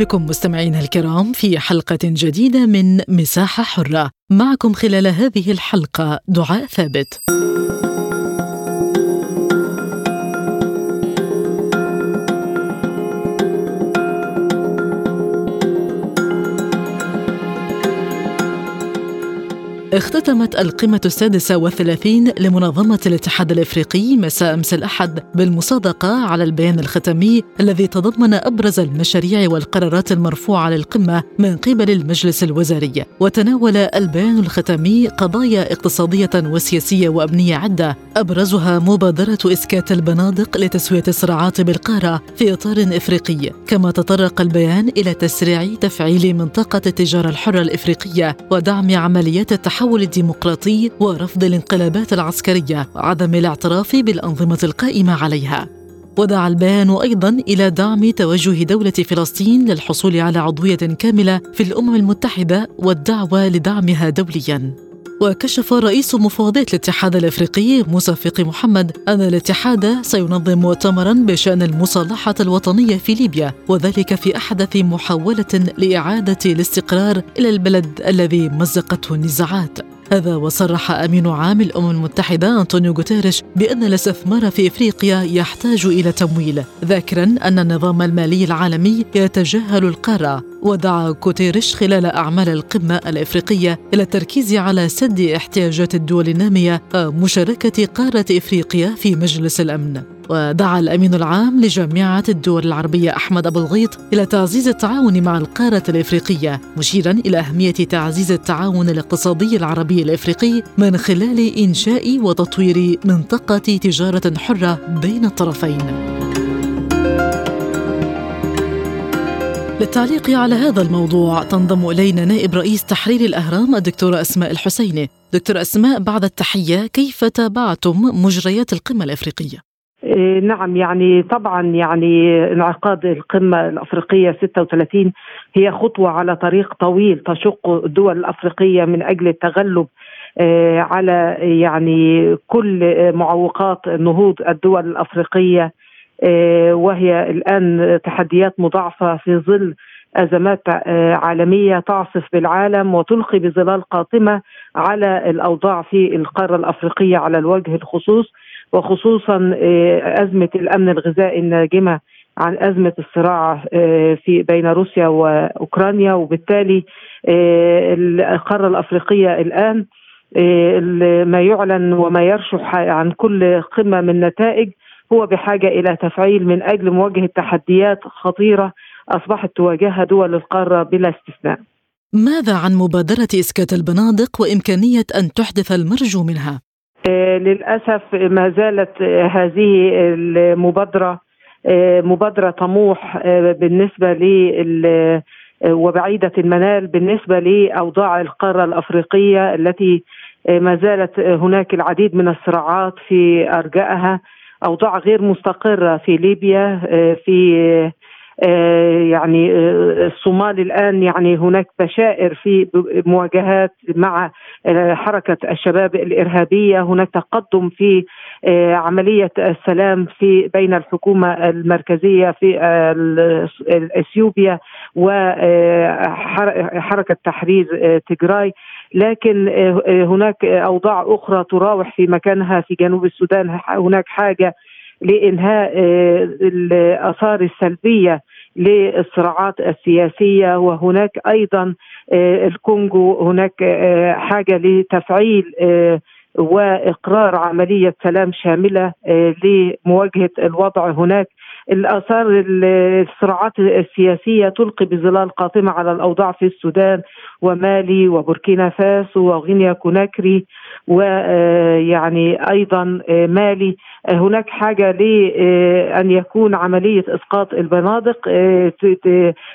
بكم مستمعينا الكرام في حلقة جديدة من مساحة حرة. معكم خلال هذه الحلقة دعاء ثابت. اختتمت القمة السادسة والثلاثين لمنظمة الاتحاد الإفريقي مساء أمس الأحد بالمصادقة على البيان الختامي الذي تضمن أبرز المشاريع والقرارات المرفوعة للقمة من قبل المجلس الوزاري، وتناول البيان الختامي قضايا اقتصادية وسياسية وأمنية عدة، أبرزها مبادرة إسكات البنادق لتسوية الصراعات بالقارة في إطار إفريقي، كما تطرق البيان إلى تسريع تفعيل منطقة التجارة الحرة الإفريقية ودعم عمليات التحول التحول الديمقراطي ورفض الانقلابات العسكرية وعدم الاعتراف بالأنظمة القائمة عليها. ودعا البيان أيضا إلى دعم توجه دولة فلسطين للحصول على عضوية كاملة في الأمم المتحدة والدعوة لدعمها دوليا. وكشف رئيس مفوضية الاتحاد الأفريقي موسى محمد أن الاتحاد سينظم مؤتمرا بشأن المصالحة الوطنية في ليبيا وذلك في أحدث محاولة لإعادة الاستقرار إلى البلد الذي مزقته النزاعات. هذا وصرح أمين عام الأمم المتحدة أنطونيو غوتيريش بأن الاستثمار في إفريقيا يحتاج إلى تمويل ذاكرا أن النظام المالي العالمي يتجاهل القاره ودعا غوتيريش خلال أعمال القمة الإفريقية إلى التركيز على سد احتياجات الدول النامية ومشاركة قارة إفريقيا في مجلس الأمن. ودعا الأمين العام لجامعة الدول العربية أحمد أبو الغيط إلى تعزيز التعاون مع القارة الإفريقية مشيرا إلى أهمية تعزيز التعاون الاقتصادي العربي الإفريقي من خلال إنشاء وتطوير منطقة تجارة حرة بين الطرفين للتعليق على هذا الموضوع تنضم إلينا نائب رئيس تحرير الأهرام الدكتورة أسماء الحسيني. دكتور أسماء بعد التحية كيف تابعتم مجريات القمة الإفريقية؟ إيه، نعم يعني طبعا يعني انعقاد القمة الأفريقية 36 هي خطوة على طريق طويل تشق الدول الأفريقية من أجل التغلب إيه، على يعني كل معوقات نهوض الدول الأفريقية إيه، وهي الآن تحديات مضاعفة في ظل أزمات عالمية تعصف بالعالم وتلقي بظلال قاتمه على الأوضاع في القارة الأفريقية على الوجه الخصوص. وخصوصا آه، أزمة الأمن الغذائي الناجمة عن أزمة الصراع آه، في بين روسيا وأوكرانيا وبالتالي آه، القارة الأفريقية الآن ما يعلن وما يرشح عن كل قمة من نتائج هو بحاجة إلى تفعيل من أجل مواجهة تحديات خطيرة أصبحت تواجهها دول القارة بلا استثناء ماذا عن مبادرة إسكات البنادق وإمكانية أن تحدث المرجو منها؟ آه، للأسف ما زالت هذه المبادرة آه، مبادرة طموح آه، بالنسبة ل وبعيدة المنال بالنسبة لأوضاع القارة الأفريقية التي ما زالت هناك العديد من الصراعات في أرجائها أوضاع غير مستقرة في ليبيا في آه، يعني آه، الصومال الآن يعني هناك بشائر في مواجهات مع آه، حركة الشباب الإرهابية. هناك تقدم في عملية السلام في بين الحكومة المركزية في اثيوبيا وحركه تحرير تجراي. لكن هناك أوضاع أخرى تراوح في مكانها في جنوب السودان. هناك حاجة لانهاء الآثار السلبية للصراعات السياسية. وهناك أيضا آه، الكونغو هناك آه، حاجة لتفعيل آه، وإقرار عملية سلام شاملة لمواجهة الوضع هناك. الآثار الصراعات السياسية تلقي بظلال قاتمة على الأوضاع في السودان ومالي وبوركينا فاسو وغينيا كوناكري ويعني أيضا مالي. هناك حاجة لأن يكون عملية إسقاط البنادق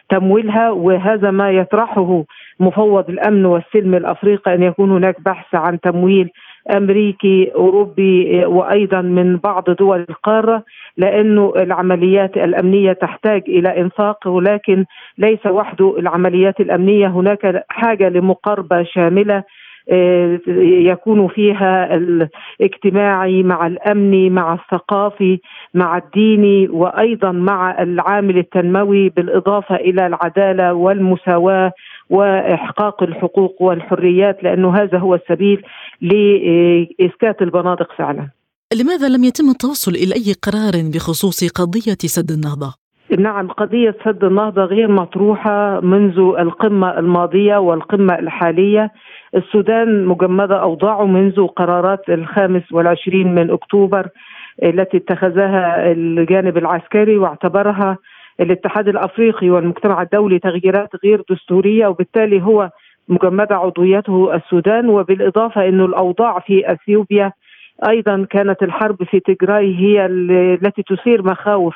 تمويلها وهذا ما يطرحه مفوض الأمن والسلم الأفريقي أن يكون هناك بحث عن تمويل أمريكي أوروبي وأيضا من بعض دول القارة لأنه العمليات الأمنية تحتاج إلى إنفاق ولكن ليس وحده العمليات الأمنية. هناك حاجة لمقاربة شاملة آه، يكون فيها الاجتماعي مع الامني مع الثقافي مع الديني وأيضا مع العامل التنموي بالإضافة إلى العدالة والمساواة وإحقاق الحقوق والحريات لأنه هذا هو السبيل لإسكات البنادق فعلا. لماذا لم يتم التوصل إلى أي قرار بخصوص قضية سد النهضة؟ نعم قضية سد النهضة غير مطروحة منذ القمة الماضية والقمة الحالية السودان مجمدة أوضاعه منذ قرارات الخامس والعشرين من أكتوبر التي اتخذها الجانب العسكري واعتبرها الاتحاد الأفريقي والمجتمع الدولي تغييرات غير دستورية وبالتالي هو مجمدة عضويته السودان. وبالإضافة أنه الأوضاع في أثيوبيا أيضا كانت الحرب في تجراي هي التي تثير مخاوف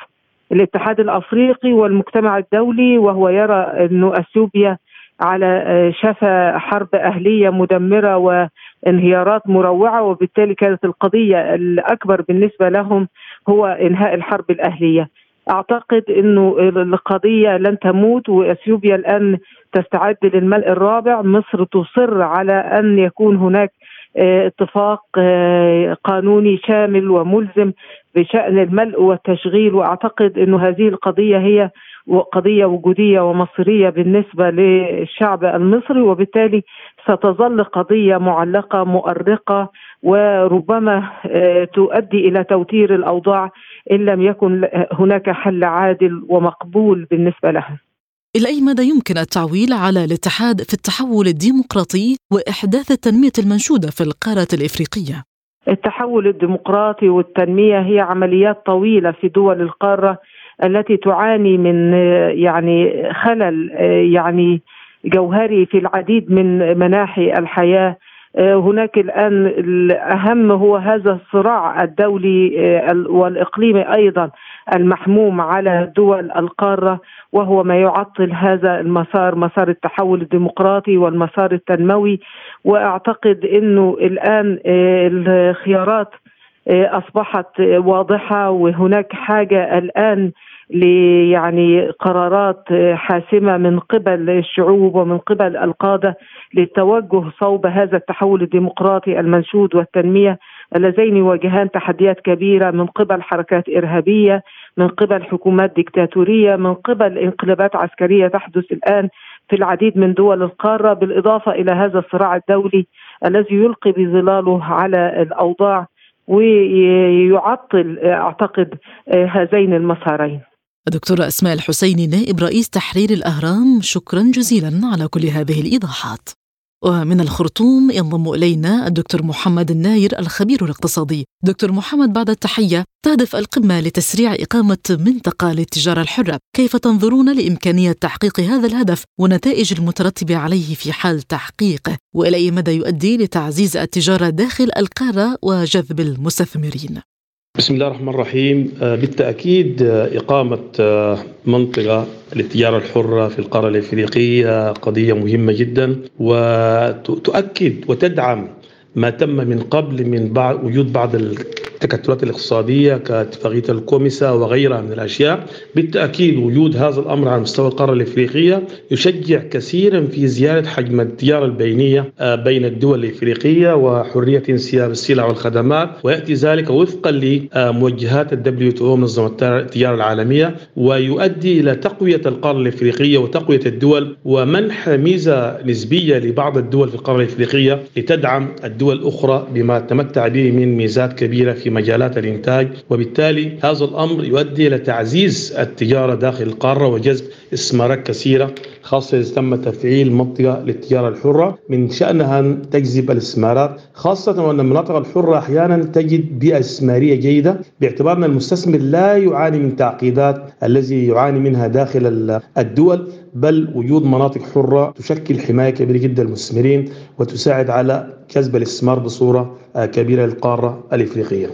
الاتحاد الأفريقي والمجتمع الدولي. وهو يرى أنه أثيوبيا على شفا حرب أهلية مدمرة وانهيارات مروعة. وبالتالي كانت القضية الأكبر بالنسبة لهم هو إنهاء الحرب الأهلية. أعتقد إنه القضية لن تموت وإثيوبيا الآن تستعد للملء الرابع. مصر تصر على أن يكون هناك آه، اتفاق آه، قانوني شامل وملزم بشأن الملء والتشغيل. وأعتقد إنه هذه القضية هي قضية وجودية ومصيرية بالنسبة للشعب المصري وبالتالي ستظل قضية معلقة مؤرقة وربما آه، تؤدي إلى توتير الأوضاع إن لم يكن هناك حل عادل ومقبول بالنسبة لها. إلى أي مدى يمكن التعويل على الاتحاد في التحول الديمقراطي وإحداث التنمية المنشودة في القارة الإفريقية؟ التحول الديمقراطي والتنمية هي عمليات طويلة في دول القارة التي تعاني من يعني خلل يعني جوهري في العديد من مناحي الحياة آه، هناك الآن الأهم هو هذا الصراع الدولي آه، والإقليمي أيضا المحموم على دول القارة وهو ما يعطل هذا المسار مسار التحول الديمقراطي والمسار التنموي. وأعتقد إنه الآن آه، الخيارات أصبحت واضحة وهناك حاجة الآن يعني قرارات حاسمة من قبل الشعوب ومن قبل القادة للتوجه صوب هذا التحول الديمقراطي المنشود والتنمية. اللذين يواجهان تحديات كبيرة من قبل حركات إرهابية من قبل حكومات ديكتاتورية من قبل انقلابات عسكرية تحدث الآن في العديد من دول القارة. بالإضافة إلى هذا الصراع الدولي الذي يلقي بظلاله على الأوضاع ويعطل أعتقد هذين المسارين. الدكتورة أسماء الحسيني نائب رئيس تحرير الأهرام شكرا جزيلا على كل هذه الإيضاحات. ومن الخرطوم ينضم إلينا الدكتور محمد الناير الخبير الاقتصادي. دكتور محمد بعد التحية تهدف القمة لتسريع إقامة منطقة للتجارة الحرة. كيف تنظرون لإمكانية تحقيق هذا الهدف والنتائج المترتبة عليه في حال تحقيقه وإلى أي مدى يؤدي لتعزيز التجارة داخل القارة وجذب المستثمرين؟ بسم الله الرحمن الرحيم. آه، بالتأكيد آه، إقامة آه، منطقة للتجارة الحرة في القارة الإفريقية قضية مهمة جدا وتؤكد وتدعم ما تم من قبل من بعض وجود بعض التكتلات الاقتصادية كاتفاقية الكوميسا وغيرها من الأشياء بالتأكيد وجود هذا الأمر على مستوى القارة الإفريقية يشجع كثيرا في زيادة حجم التجارة البينية آه، بين الدول الإفريقية وحرية انسياب السلع والخدمات ويأتي ذلك وفقا لموجهات ال WTO منظمة التجارة العالمية ويؤدي إلى تقوية القارة الإفريقية وتقوية الدول ومنح ميزة نسبية لبعض الدول في القارة الإفريقية لتدعم الدول الأخرى بما تمتع به من ميزات كبيرة في مجالات الإنتاج وبالتالي هذا الأمر يؤدي إلى تعزيز التجارة داخل القارة وجذب استثمارات كثيرة خاصة إذا تم تفعيل منطقة للتجارة الحرة. من شأنها أن تجذب الاستثمارات خاصة وأن المناطق الحرة أحيانا تجد بيئة استثمارية جيدة باعتبار أن المستثمر لا يعاني من تعقيدات الذي يعاني منها داخل الدول. بل وجود مناطق حرة تشكل حماية كبيرة جدا للمستثمرين وتساعد على جذب الاستثمار بصورة كبيرة للقارة الإفريقية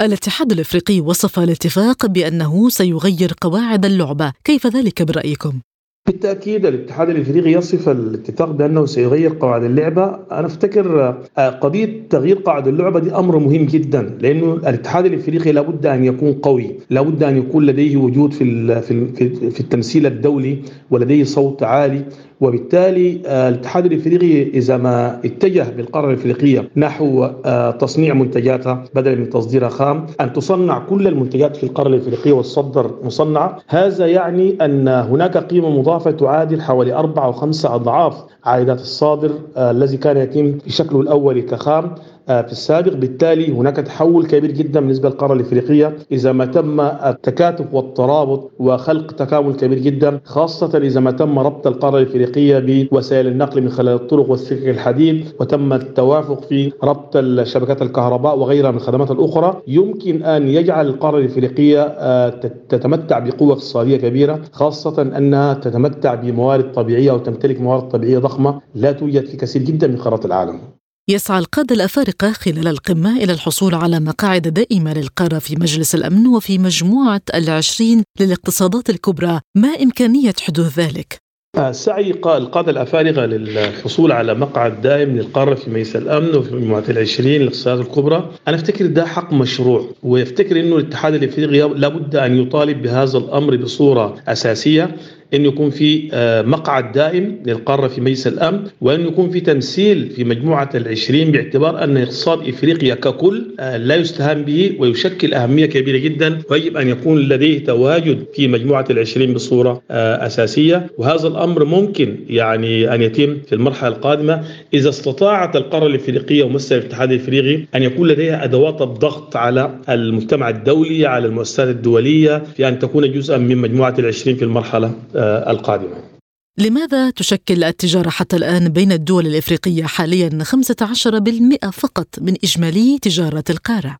الاتحاد الإفريقي وصف الاتفاق بأنه سيغير قواعد اللعبة، كيف ذلك برأيكم؟ بالتأكيد الاتحاد الإفريقي يصف الاتفاق بأنه سيغير قواعد اللعبة، أنا أفتكر قضية تغيير قواعد اللعبة دي أمر مهم جدا لأنه الاتحاد الإفريقي لابد أن يكون قوي، لابد أن يكون لديه وجود في في في التمثيل الدولي ولديه صوت عالي. وبالتالي الاتحاد الإفريقي إذا ما اتجه بالقارة الإفريقية نحو تصنيع منتجاتها بدلا من تصديرها خام أن تصنع كل المنتجات في القارة الإفريقية وتصدر مصنعه هذا يعني أن هناك قيمة مضافة تعادل حوالي أربعة أو خمسة أضعاف عائدات الصادر الذي كان يتم شكله الأول كخام. في السابق. بالتالي هناك تحول كبير جدا بالنسبة للقارة الإفريقية إذا ما تم التكاتف والترابط وخلق تكامل كبير جدا خاصة إذا ما تم ربط القارة الإفريقية بوسائل النقل من خلال الطرق والسكك الحديد وتم التوافق في ربط شبكات الكهرباء وغيرها من الخدمات الأخرى. يمكن أن يجعل القارة الإفريقية تتمتع بقوة اقتصادية كبيرة خاصة أنها تتمتع بموارد طبيعية أو تمتلك موارد طبيعية ضخمة لا توجد في كثير جدا من قارات العالم. يسعى القادة الأفارقة خلال القمة إلى الحصول على مقاعد دائمة للقارة في مجلس الأمن وفي مجموعة العشرين للاقتصادات الكبرى. ما إمكانية حدوث ذلك؟ سعي القادة الأفارقة للحصول على مقعد دائم للقارة في مجلس الأمن وفي مجموعة العشرين الاقتصادات الكبرى. أنا أفتكر ده حق مشروع ويفتكر أنه الاتحاد الإفريقي لابد أن يطالب بهذا الأمر بصورة أساسية. أن يكون في مقعد دائم للقارة في مجلس الأمن وأن يكون في تمثيل في مجموعة العشرين باعتبار أن اقتصاد إفريقيا ككل لا يستهان به ويشكل أهمية كبيرة جدا. ويجب أن يكون لديه تواجد في مجموعة العشرين بصورة أساسية. وهذا الأمر ممكن يعني أن يتم في المرحلة القادمة إذا استطاعت القارة الإفريقية وممثل الاتحاد الإفريقي أن يكون لديها أدوات الضغط على المجتمع الدولي على المؤسسات الدولية في أن تكون جزءا من مجموعة العشرين في المرحلة. القادمة لماذا تشكل التجارة حتى الآن بين الدول الإفريقية حاليا 15% فقط من إجمالي تجارة القارة؟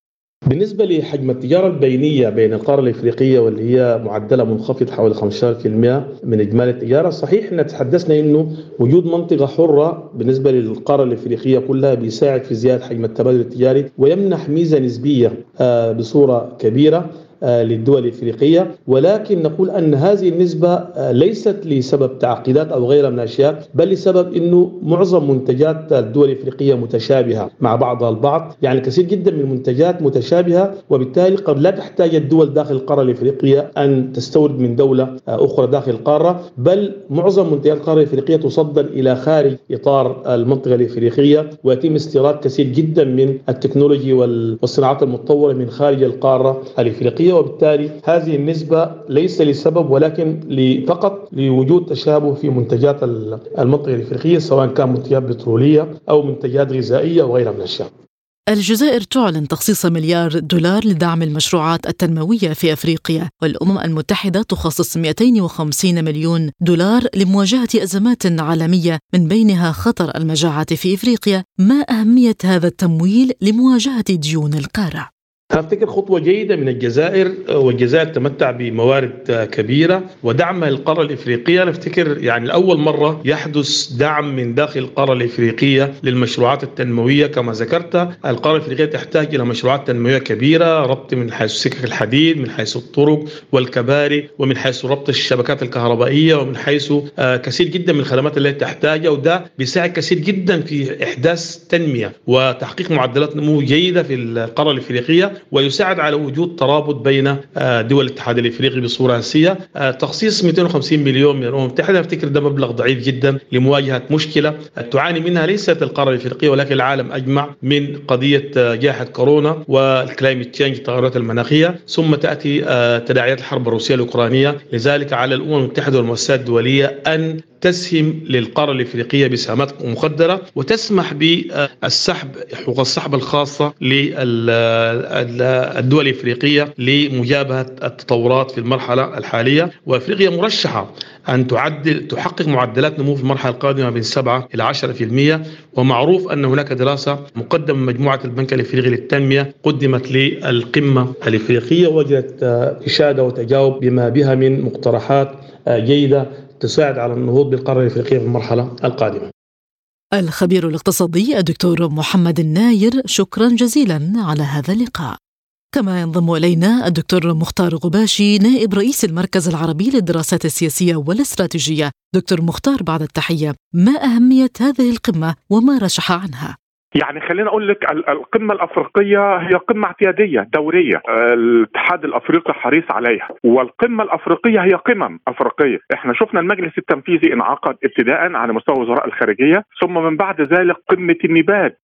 بالنسبة لحجم التجارة البينية بين القارة الإفريقية واللي هي معدلة منخفض حوالي 15% من إجمالي التجارة صحيح أن تحدثنا أنه وجود منطقة حرة بالنسبة للقارة الإفريقية كلها بيساعد في زيادة حجم التبادل التجاري ويمنح ميزة نسبية بصورة كبيرة للدول الإفريقية. ولكن نقول أن هذه النسبة ليست لسبب تعقيدات أو غيرها من الأشياء بل لسبب إنه معظم منتجات الدول الإفريقية متشابهة مع بعضها البعض. يعني كثير جدا من المنتجات متشابهة وبالتالي قد لا تحتاج الدول داخل القارة الإفريقية أن تستورد من دولة أخرى داخل القارة. بل معظم منتجات القارة الإفريقية تصدر إلى خارج إطار المنطقة الإفريقية ويتم استيراد كثير جدا من التكنولوجي والصناعات المتطورة من خارج القارة الإفريقية. وبالتالي هذه النسبة ليس لسبب ولكن فقط لوجود تشابه في منتجات المنطقة الإفريقية سواء كان منتجات بترولية أو منتجات غذائية وغيرها من الأشياء الجزائر تعلن تخصيص مليار دولار لدعم المشروعات التنموية في أفريقيا والأمم المتحدة تخصص 250 مليون دولار لمواجهة أزمات عالمية من بينها خطر المجاعة في إفريقيا ما أهمية هذا التمويل لمواجهة ديون القارة؟ افتكر خطوة جيدة من الجزائر والجزائر تمتع بموارد كبيرة ودعم القارة الإفريقية؟ نفتكر يعني لأول مرة يحدث دعم من داخل القارة الإفريقية للمشروعات التنموية. كما ذكرت القارة الإفريقية تحتاج إلى مشروعات تنموية كبيرة ربط من حيث سكك الحديد من حيث الطرق والكباري ومن حيث ربط الشبكات الكهربائية ومن حيث كثير جدا من الخدمات التي تحتاجها وده بيساعد كثير جدا في إحداث تنمية وتحقيق معدلات نمو جيدة في القارة الإفريقية. ويساعد على وجود ترابط بين دول الاتحاد الإفريقي بصورة أساسية. تخصيص 250 مليون من الأمم المتحدة أفتكر ده مبلغ ضعيف جدا لمواجهة مشكلة تعاني منها ليست القارة الإفريقية ولكن العالم أجمع من قضية جائحة كورونا وال climate change التغيرات المناخية. ثم تأتي تداعيات الحرب الروسية الأوكرانية. لذلك على الأمم المتحدة والمؤسسات الدولية أن تسهم للقارة الإفريقية بسهامات مخدرة وتسمح بالسحب حقوق السحب الخاصة الدول الإفريقية لمجابهة التطورات في المرحلة الحالية وإفريقيا مرشحة أن تعدل تحقق معدلات نمو في المرحلة القادمة من 7 إلى 10% ومعروف أن هناك دراسة مقدمة من مجموعة البنك الإفريقي للتنمية قدمت للقمة الإفريقية وجدت إشادة وتجاوب بما بها من مقترحات جيدة تساعد على النهوض بالقارة الإفريقية في المرحلة القادمة. الخبير الاقتصادي الدكتور محمد الناير شكرا جزيلا على هذا اللقاء. كما ينضم إلينا الدكتور مختار غباشي نائب رئيس المركز العربي للدراسات السياسية والاستراتيجية. دكتور مختار بعد التحية، ما أهمية هذه القمة وما رشح عنها؟ يعني خلينا أقول لك القمة الأفريقية هي قمة اعتيادية دورية. الاتحاد الأفريقي حريص عليها. والقمة الأفريقية هي قمم أفريقية. إحنا شفنا المجلس التنفيذي انعقد ابتداء على مستوى وزراء الخارجية ثم من بعد ذلك قمة النبات.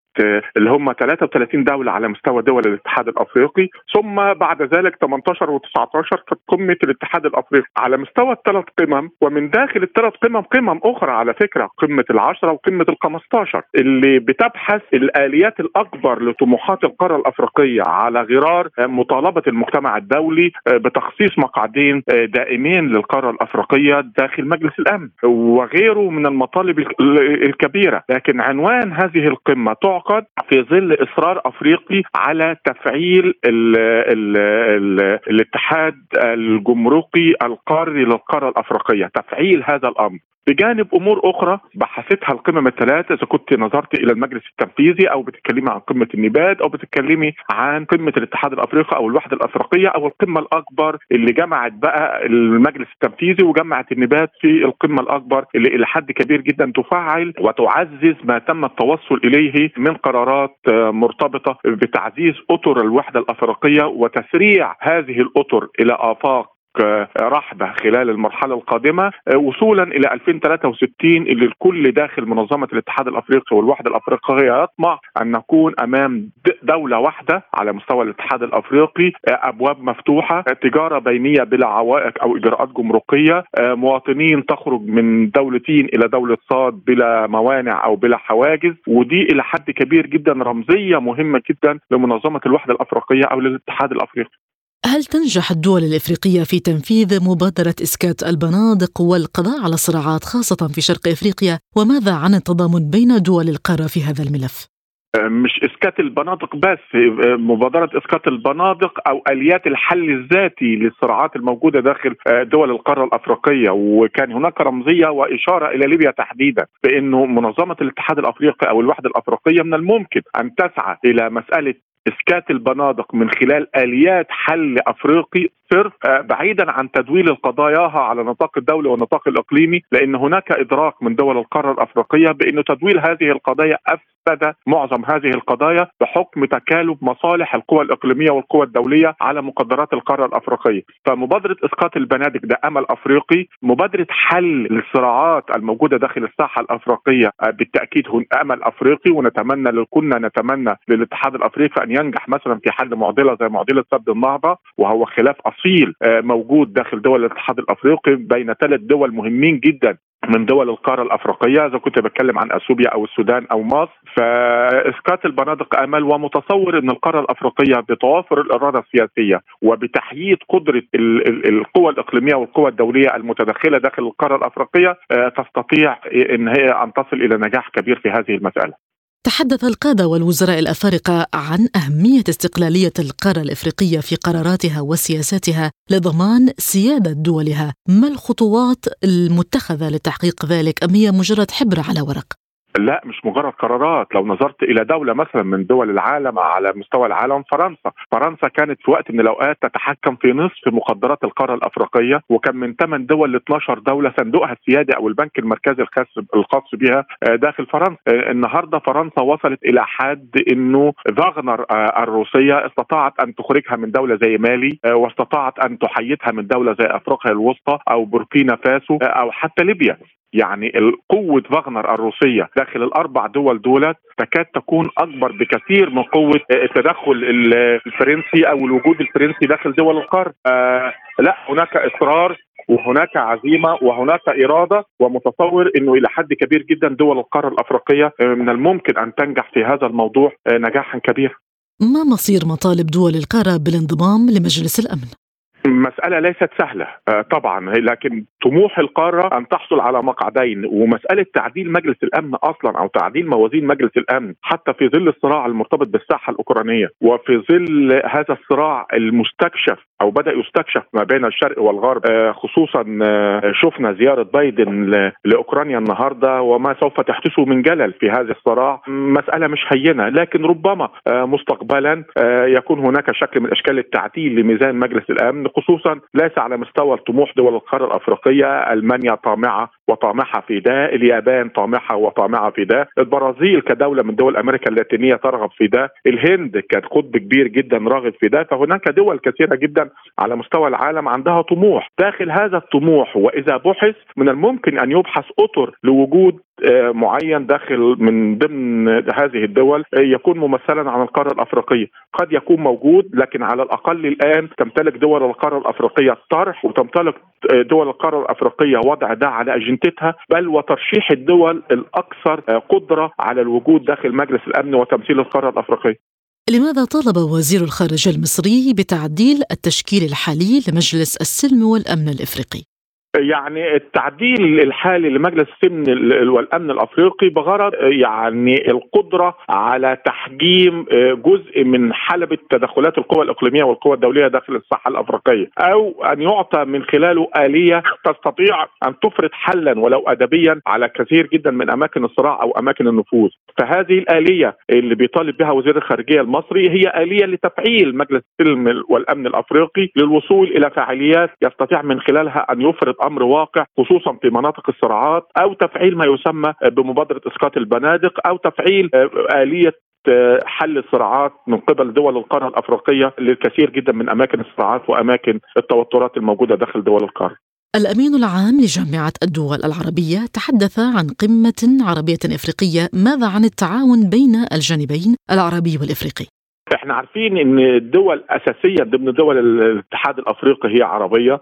اللي هم 33 دولة على مستوى دول الاتحاد الأفريقي ثم بعد ذلك 18 و19 كانت قمه الاتحاد الأفريقي على مستوى الثلاث قمم ومن داخل الثلاث قمم قمم أخرى على فكرة قمة العشرة وقمة ال15 اللي بتبحث الآليات الأكبر لطموحات القارة الأفريقية على غرار مطالبة المجتمع الدولي بتخصيص مقعدين دائمين للقارة الأفريقية داخل مجلس الأمن وغيره من المطالب الكبيرة. لكن عنوان هذه القمة تعقد تعقد في ظل إصرار أفريقي على تفعيل ال ال ال الاتحاد الجمركي القاري للقارة الأفريقية، تفعيل هذا الأمر. بجانب أمور أخرى بحثتها القمم الثلاثة إذا كنت نظرت إلى المجلس التنفيذي أو بتتكلمي عن قمة النبات أو بتتكلمي عن قمة الاتحاد الأفريقي أو الوحدة الأفريقية أو القمة الأكبر اللي جمعت بقى المجلس التنفيذي وجمعت النبات في القمة الأكبر اللي إلى حد كبير جدا تفعل وتعزز ما تم التوصل إليه من قرارات مرتبطة بتعزيز أطر الوحدة الأفريقية وتسريع هذه الأطر إلى آفاق رحبه خلال المرحلة القادمة وصولا إلى 2063 اللي الكل داخل منظمة الاتحاد الأفريقي والوحدة الأفريقية يطمع أن نكون أمام دولة واحدة على مستوى الاتحاد الأفريقي أبواب مفتوحة تجارة بينية بلا عوائق أو إجراءات جمركية مواطنين تخرج من دولتين إلى دولة صاد بلا موانع أو بلا حواجز ودي إلى حد كبير جدا رمزية مهمة جدا لمنظمة الوحدة الأفريقية أو للاتحاد الأفريقي. هل تنجح الدول الإفريقية في تنفيذ مبادرة إسكات البنادق والقضاء على الصراعات خاصة في شرق إفريقيا وماذا عن التضامن بين دول القارة في هذا الملف؟ مش إسكات البنادق بس مبادرة إسكات البنادق أو آليات الحل الذاتي للصراعات الموجودة داخل دول القارة الأفريقية وكان هناك رمزية وإشارة إلى ليبيا تحديدا بأنه منظمة الاتحاد الأفريقي أو الوحدة الأفريقية من الممكن أن تسعى إلى مسألة إسكات البنادق من خلال آليات حل أفريقي صرف بعيدا عن تدويل القضاياها على نطاق الدولي والنطاق الإقليمي لأن هناك إدراك من دول القارة الأفريقية بانه تدويل هذه القضايا أفسد معظم هذه القضايا بحكم تكالب مصالح القوى الإقليمية والقوى الدولية على مقدرات القارة الأفريقية، فمبادرة إسقاط البنادق ده أمل أفريقي، مبادرة حل الصراعات الموجودة داخل الساحة الأفريقية بالتأكيد هو أمل أفريقي ونتمنى كنا نتمنى للاتحاد الأفريقي أن ينجح مثلا في حل معضلة زي معضلة سد النهضة وهو خلاف أصيل موجود داخل دول الاتحاد الأفريقي بين ثلاث دول مهمين جدا من دول القارة الأفريقية إذا كنت بتكلم عن أثيوبيا أو السودان أو مصر فإسقاط البنادق أمل ومتصور إن القارة الأفريقية بتوافر الإرادة السياسية وبتحييد قدرة القوى الإقليمية والقوى الدولية المتدخله داخل القارة الأفريقية تستطيع إن هي أن تصل إلى نجاح كبير في هذه المسألة. تحدث القادة والوزراء الأفارقة عن أهمية استقلالية القارة الإفريقية في قراراتها وسياساتها لضمان سيادة دولها، ما الخطوات المتخذة لتحقيق ذلك أم هي مجرد حبر على ورق؟ لا مش مجرد قرارات. لو نظرت إلى دولة مثلا من دول العالم على مستوى العالم فرنسا. فرنسا كانت في وقت من الأوقات تتحكم في نصف مقدرات القارة الأفريقية وكان من 8 دول ل 12 دولة صندوقها السيادي أو البنك المركزي الخاص الخاص بها داخل فرنسا. النهارده فرنسا وصلت إلى حد إنه فاغنر الروسية استطاعت أن تخرجها من دولة زي مالي واستطاعت أن تحيدها من دولة زي أفريقيا الوسطى أو بوركينا فاسو أو حتى ليبيا. يعني قوة فاغنر الروسية داخل الأربع دول دولت تكاد تكون أكبر بكثير من قوة التدخل الفرنسي أو الوجود الفرنسي داخل دول القارة آه لا هناك إصرار وهناك عزيمة وهناك إرادة ومتصور أنه إلى حد كبير جدا دول القارة الأفريقية من الممكن أن تنجح في هذا الموضوع نجاحا كبيرا ما مصير مطالب دول القارة بالانضمام لمجلس الأمن؟ مسألة ليست سهلة. آه، طبعا. لكن طموح القارة أن تحصل على مقعدين ومسألة تعديل مجلس الأمن أصلا أو تعديل موازين مجلس الأمن حتى في ظل الصراع المرتبط بالساحة الأوكرانية وفي ظل هذا الصراع المستكشف أو بدأ يستكشف ما بين الشرق والغرب آه، خصوصا آه، شفنا زيارة بايدن لأوكرانيا النهاردة وما سوف تحدثه من جلل في هذا الصراع. مسألة مش هينة لكن ربما مستقبلا يكون هناك شكل من أشكال التعديل لميزان مجلس الأمن خصوصا ليس على مستوى الطموح دول القارة الأفريقية ألمانيا طامعة وطامحة في ده اليابان طامحة وطامعة في ده البرازيل كدولة من دول أمريكا اللاتينية ترغب في ده الهند كانت قطب كبير جدا راغب في ده فهناك دول كثيرة جدا على مستوى العالم عندها طموح. داخل هذا الطموح وإذا بحث من الممكن أن يبحث أطر لوجود آه، معين داخل من ضمن هذه الدول آه، يكون ممثلا عن القارة الأفريقية، قد يكون موجود لكن على الأقل الآن تمتلك دول القارة الأفريقية الطرح وتمتلك آه، دول القارة الأفريقية وضع ده على اجندتها بل وترشيح الدول الأكثر قدرة على الوجود داخل مجلس الأمن وتمثيل القارة الأفريقية. لماذا طالب وزير الخارجية المصري بتعديل التشكيل الحالي لمجلس السلم والأمن الإفريقي؟ يعني التعديل الحالي لمجلس السمن والأمن الأفريقي بغرض يعني القدرة على تحجيم جزء من حلبة تدخلات القوى الإقليمية والقوى الدولية داخل الساحة الأفريقية أو أن يعطى من خلاله آلية تستطيع أن تفرض حلا ولو ادبيا على كثير جدا من أماكن الصراع أو أماكن النفوذ. فهذه الآلية اللي بيطالب بها وزير الخارجية المصري هي آلية لتفعيل مجلس السلم والأمن الأفريقي للوصول إلى فعاليات يستطيع من خلالها أن يفرض أمر واقع خصوصا في مناطق الصراعات أو تفعيل ما يسمى بمبادرة إسقاط البنادق أو تفعيل آه، آلية آه، حل الصراعات من قبل دول القارة الأفريقية للكثير جدا من أماكن الصراعات وأماكن التوترات الموجودة داخل دول القارة. الأمين العام لجامعة الدول العربية تحدث عن قمة عربية إفريقية، ماذا عن التعاون بين الجانبين العربي والإفريقي؟ إحنا عارفين إن الدول أساسية ضمن دول الاتحاد الأفريقي هي عربية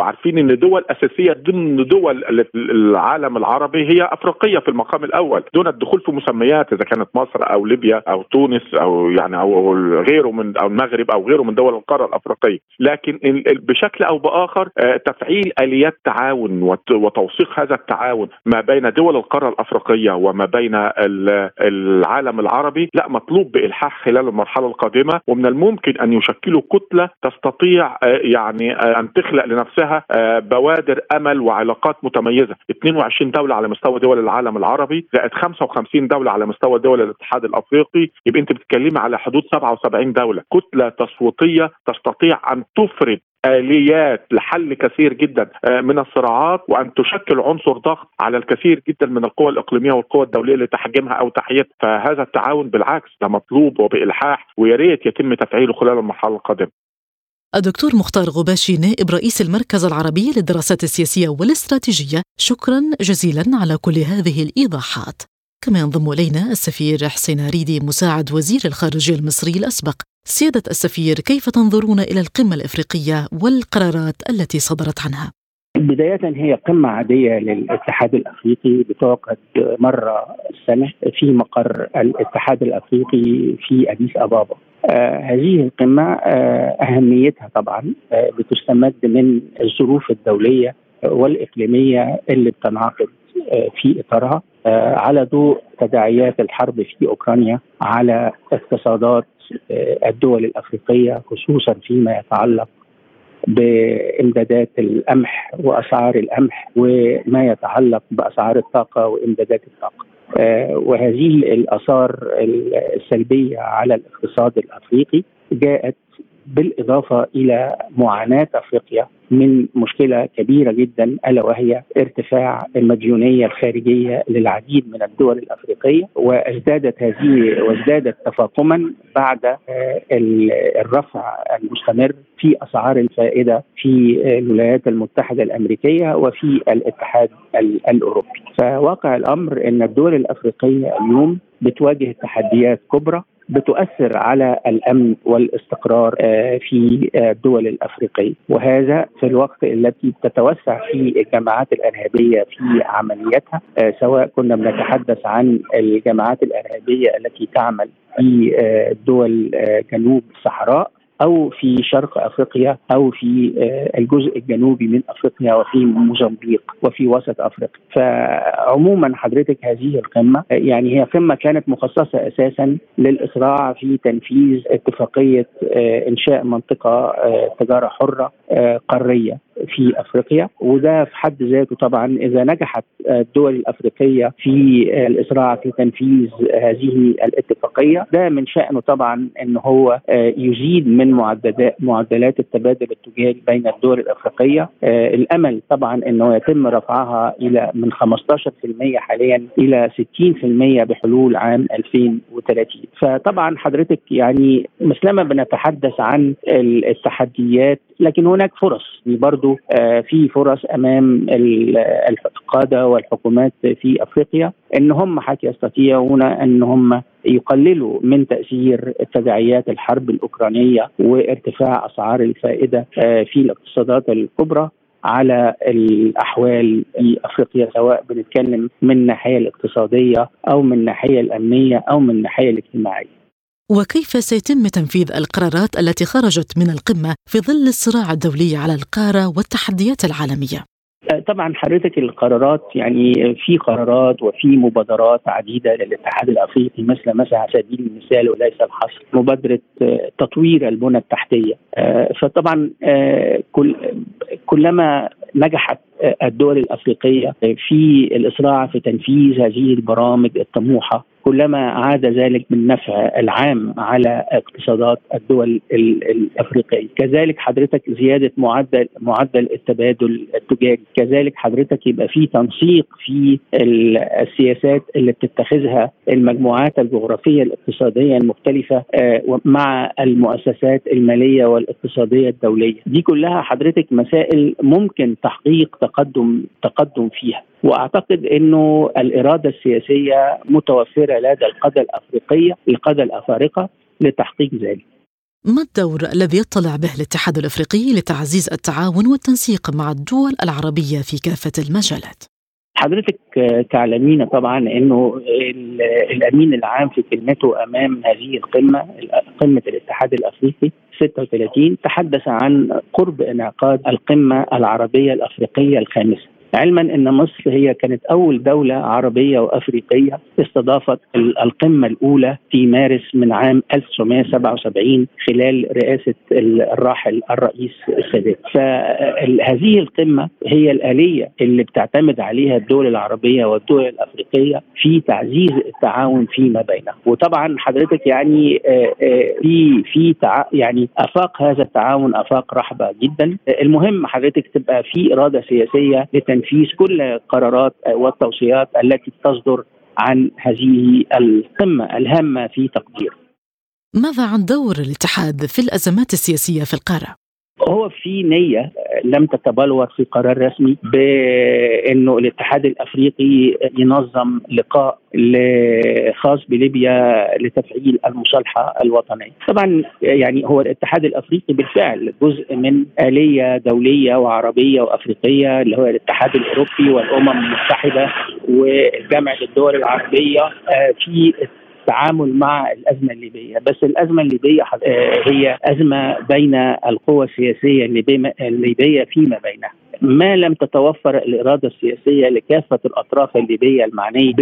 وعارفين إن دول أساسية ضمن دول العالم العربي هي أفريقية في المقام الأول. دون الدخول في مسميات إذا كانت مصر أو ليبيا أو تونس أو يعني أو غيره من أو المغرب أو غيره من دول القارة الأفريقية. لكن بشكل أو بآخر آه، تفعيل اليات تعاون وتوثيق هذا التعاون ما بين دول القارة الأفريقية وما بين العالم العربي لا مطلوب بإلحاح خلال المرحلة القادمة. ومن الممكن أن يشكلوا كتلة تستطيع آه، يعني آه، أن تخلق لنفسها لها آه، بوادر أمل وعلاقات متميزة. 22 دولة على مستوى دول العالم العربي زائد 55 دولة على مستوى دول الاتحاد الأفريقي. يبقى أنت بتتكلمي على حدود 77 دولة. كتلة تصويتية تستطيع أن تفرض آليات لحل كثير جدا آه، من الصراعات وأن تشكل عنصر ضغط على الكثير جدا من القوى الإقليمية والقوى الدولية لتحجيمها أو تحييتها فهذا التعاون بالعكس ده مطلوب وبإلحاح ويا ريت يتم تفعيله خلال المرحلة القادمة. الدكتور مختار غباشي نائب رئيس المركز العربي للدراسات السياسية والاستراتيجية. شكرا جزيلا على كل هذه الإيضاحات. كما ينضم إلينا السفير حسين ريدي مساعد وزير الخارجية المصري الأسبق. سيادة السفير كيف تنظرون إلى القمة الإفريقية والقرارات التي صدرت عنها؟ بداية هي قمة عادية للاتحاد الأفريقي بتعقد مرة السنة في مقر الاتحاد الأفريقي في أديس أبابا. هذه القمة آه أهميتها طبعا آه بتستمد من الظروف الدولية والإقليمية اللي بتنعقد آه، في إطارها آه، على ضوء تداعيات الحرب في أوكرانيا على اقتصادات آه، الدول الأفريقية خصوصا فيما يتعلق بإمدادات القمح وأسعار القمح وما يتعلق بأسعار الطاقة وإمدادات الطاقة. وهذه الآثار السلبية على الاقتصاد الأفريقي جاءت بالإضافة إلى معاناة أفريقيا من مشكلة كبيرة جدا ألا وهي ارتفاع المديونية الخارجية للعديد من الدول الأفريقية وازدادت هذه وازدادت تفاقما بعد آه، الرفع المستمر في أسعار الفائدة في الولايات المتحدة الأمريكية وفي الاتحاد الأوروبي. فواقع الأمر إن الدول الأفريقية اليوم بتواجه تحديات كبرى بتؤثر على الأمن والاستقرار في الدول الأفريقية. وهذا في الوقت التي تتوسع فيه الجماعات الإرهابية في عملياتها سواء كنا بنتحدث عن الجماعات الإرهابية التي تعمل في دول جنوب الصحراء أو في شرق أفريقيا أو في آه، الجزء الجنوبي من أفريقيا وفي موزمبيق وفي وسط أفريقيا. فعموما حضرتك هذه القمة آه، يعني هي قمة كانت مخصصة أساسا للاسراع في تنفيذ اتفاقية آه، إنشاء منطقة تجارة حرة قارية. في أفريقيا وده في حد ذاته طبعا إذا نجحت الدول الأفريقية في الإسراع في تنفيذ هذه الاتفاقية ده من شأنه طبعا إن هو يزيد من معدلات التبادل التجاري بين الدول الأفريقية. الأمل طبعا انه يتم رفعها إلى من 15% حاليا إلى 60% بحلول عام 2030 فطبعا حضرتك يعني مثلما بنتحدث عن التحديات لكن هناك فرص. برضو آه في فرص أمام القادة والحكومات في أفريقيا إن هم حتى يستطيعون إن هم يقللوا من تأثير تداعيات الحرب الأوكرانية وارتفاع أسعار الفائدة آه، في الاقتصادات الكبرى على الأحوال في أفريقيا سواء بنتكلم من الناحية الاقتصادية أو من الناحية الأمنية أو من الناحية الاجتماعية. وكيف سيتم تنفيذ القرارات التي خرجت من القمة في ظل الصراع الدولي على القارة والتحديات العالمية؟ طبعا حضرتك القرارات يعني في قرارات وفي مبادرات عديدة للاتحاد الأفريقي مثل مثلا على سبيل المثال وليس الحصر مبادرة آه، تطوير البنى التحتية آه، فطبعا كل كلما نجحت الدول الأفريقية في الاسراع في تنفيذ هذه البرامج الطموحة كلما عاد ذلك بالنفع العام على اقتصادات الدول الأفريقية، كذلك حضرتك زيادة معدل معدل التبادل التجاري، كذلك حضرتك يبقى في تنسيق في السياسات اللي بتتخذها المجموعات الجغرافية الاقتصادية المختلفة آه، مع المؤسسات المالية والاقتصادية الدولية، دي كلها حضرتك مسائل ممكن تحقيق تقدم تقدم فيها. وأعتقد إنه الإرادة السياسية متوفرة لدى القادة الأفريقية القادة الأفارقة لتحقيق ذلك. ما الدور الذي يطلع به الاتحاد الأفريقي لتعزيز التعاون والتنسيق مع الدول العربية في كافة المجالات؟ حضرتك تعلمين طبعا إنه الأمين العام في كلمته أمام هذه القمة قمة الاتحاد الأفريقي 36 تحدث عن قرب إنعقاد القمة العربية الأفريقية الخامسة علما إن مصر هي كانت أول دولة عربية وأفريقية استضافت القمة الأولى في مارس من عام 1977 خلال رئاسة الراحل الرئيس السادات. فهذه القمة هي الآلية اللي بتعتمد عليها الدول العربية والدول الأفريقية في تعزيز التعاون فيما بينها وطبعا حضرتك يعني آه، آه، في في يعني أفاق هذا التعاون أفاق رحبة جدا. المهم حضرتك تبقى في إرادة سياسية لتنفيذ تنفيذ كل القرارات والتوصيات التي تصدر عن هذه القمة الهامة في تقدير. ماذا عن دور الاتحاد في الأزمات السياسية في القارة؟ هو في نية لم تتبلور في قرار رسمي بأنه الاتحاد الأفريقي ينظم لقاء خاص بليبيا لتفعيل المصالحة الوطنية. طبعا يعني هو الاتحاد الأفريقي بالفعل جزء من آلية دولية وعربية وأفريقية اللي هو الاتحاد الأوروبي والأمم المتحدة وجامعه الدول العربية آه، في التعامل مع الأزمة الليبية، بس الأزمة الليبية آه، هي أزمة بين القوى السياسية الليبية فيما بينها. ما لم تتوفر الإرادة السياسية لكافة الأطراف الليبية المعنية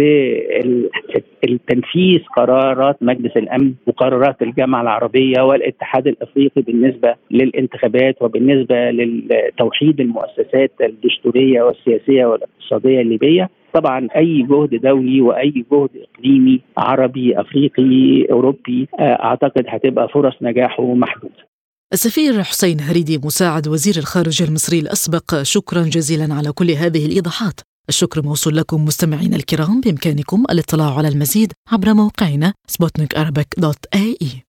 بالتنفيذ قرارات مجلس الأمن وقرارات الجامعة العربية والاتحاد الأفريقي بالنسبة للانتخابات وبالنسبة لتوحيد المؤسسات الدستورية والسياسية والاقتصادية الليبية. طبعا أي جهد دولي وأي جهد إقليمي عربي أفريقي أوروبي آه، أعتقد هتبقى فرص نجاحه محدودة. السفير حسين هريدي مساعد وزير الخارجية المصري الأسبق شكرا جزيلا على كل هذه الإيضاحات. الشكر موصول لكم مستمعينا الكرام بإمكانكم الاطلاع على المزيد عبر موقعنا اي